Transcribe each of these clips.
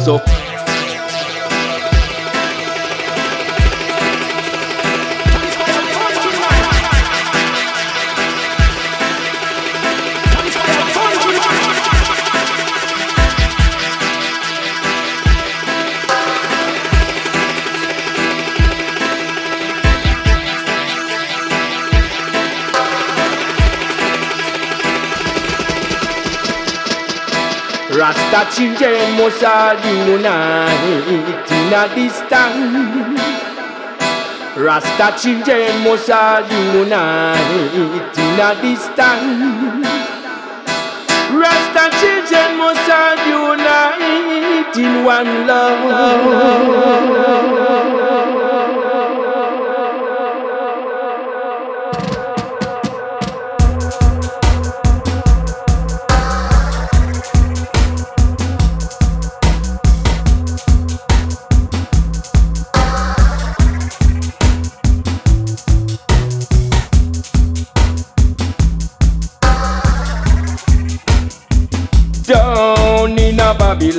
So Rasta children must all unite in a. Rasta children must all unite in a. Rasta children must all unite in one love.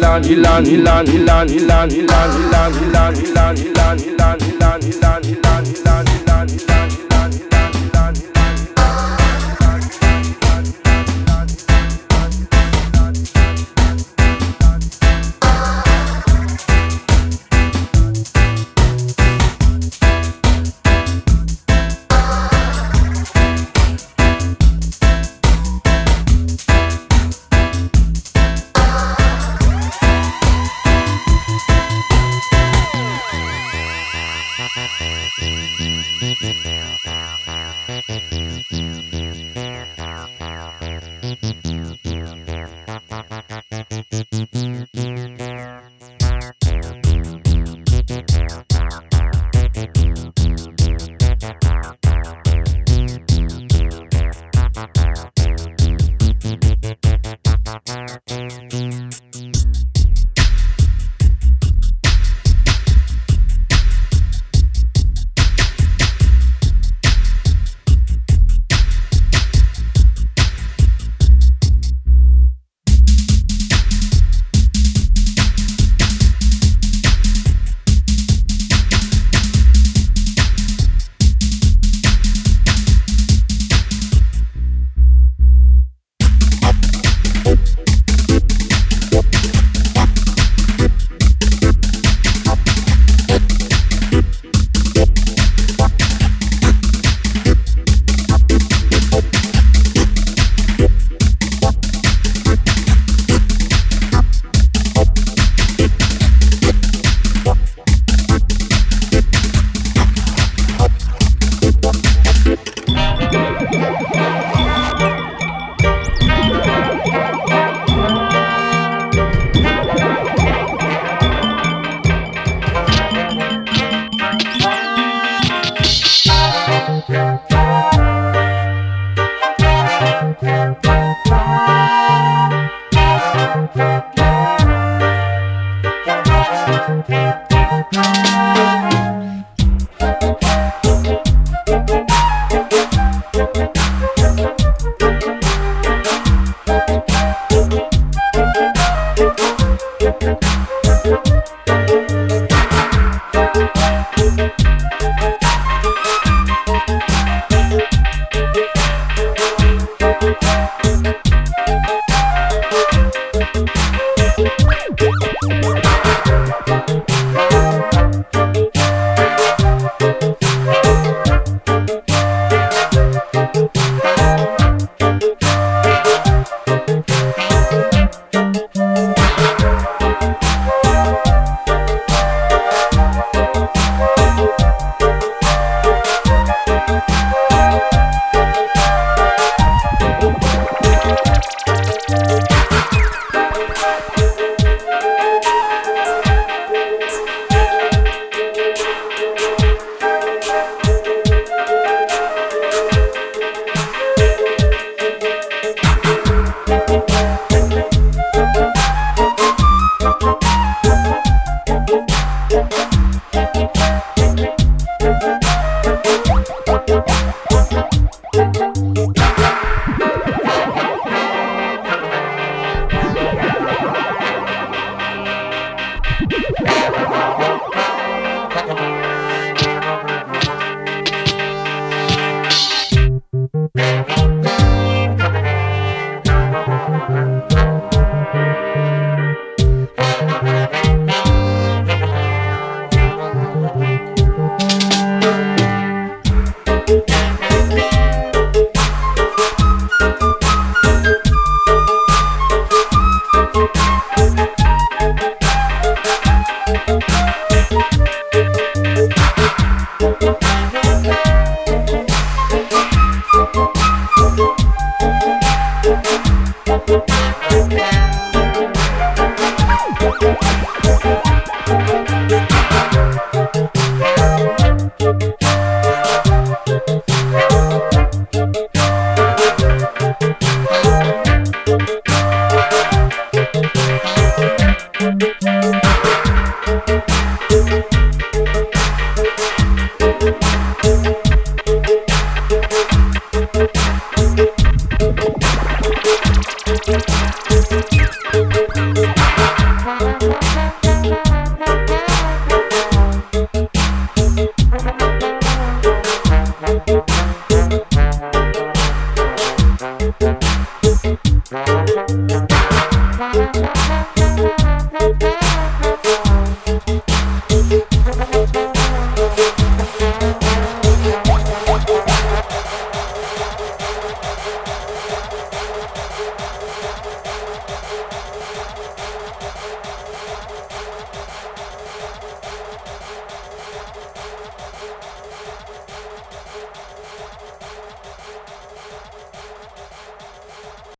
Babylon, Ilan, Ilan, Ilan, Ilan, Ilan, Ilan, Ilan, Ilan, Ilan, Ilan, Ilan, Ilan, Ilan, Ilan, Ilan,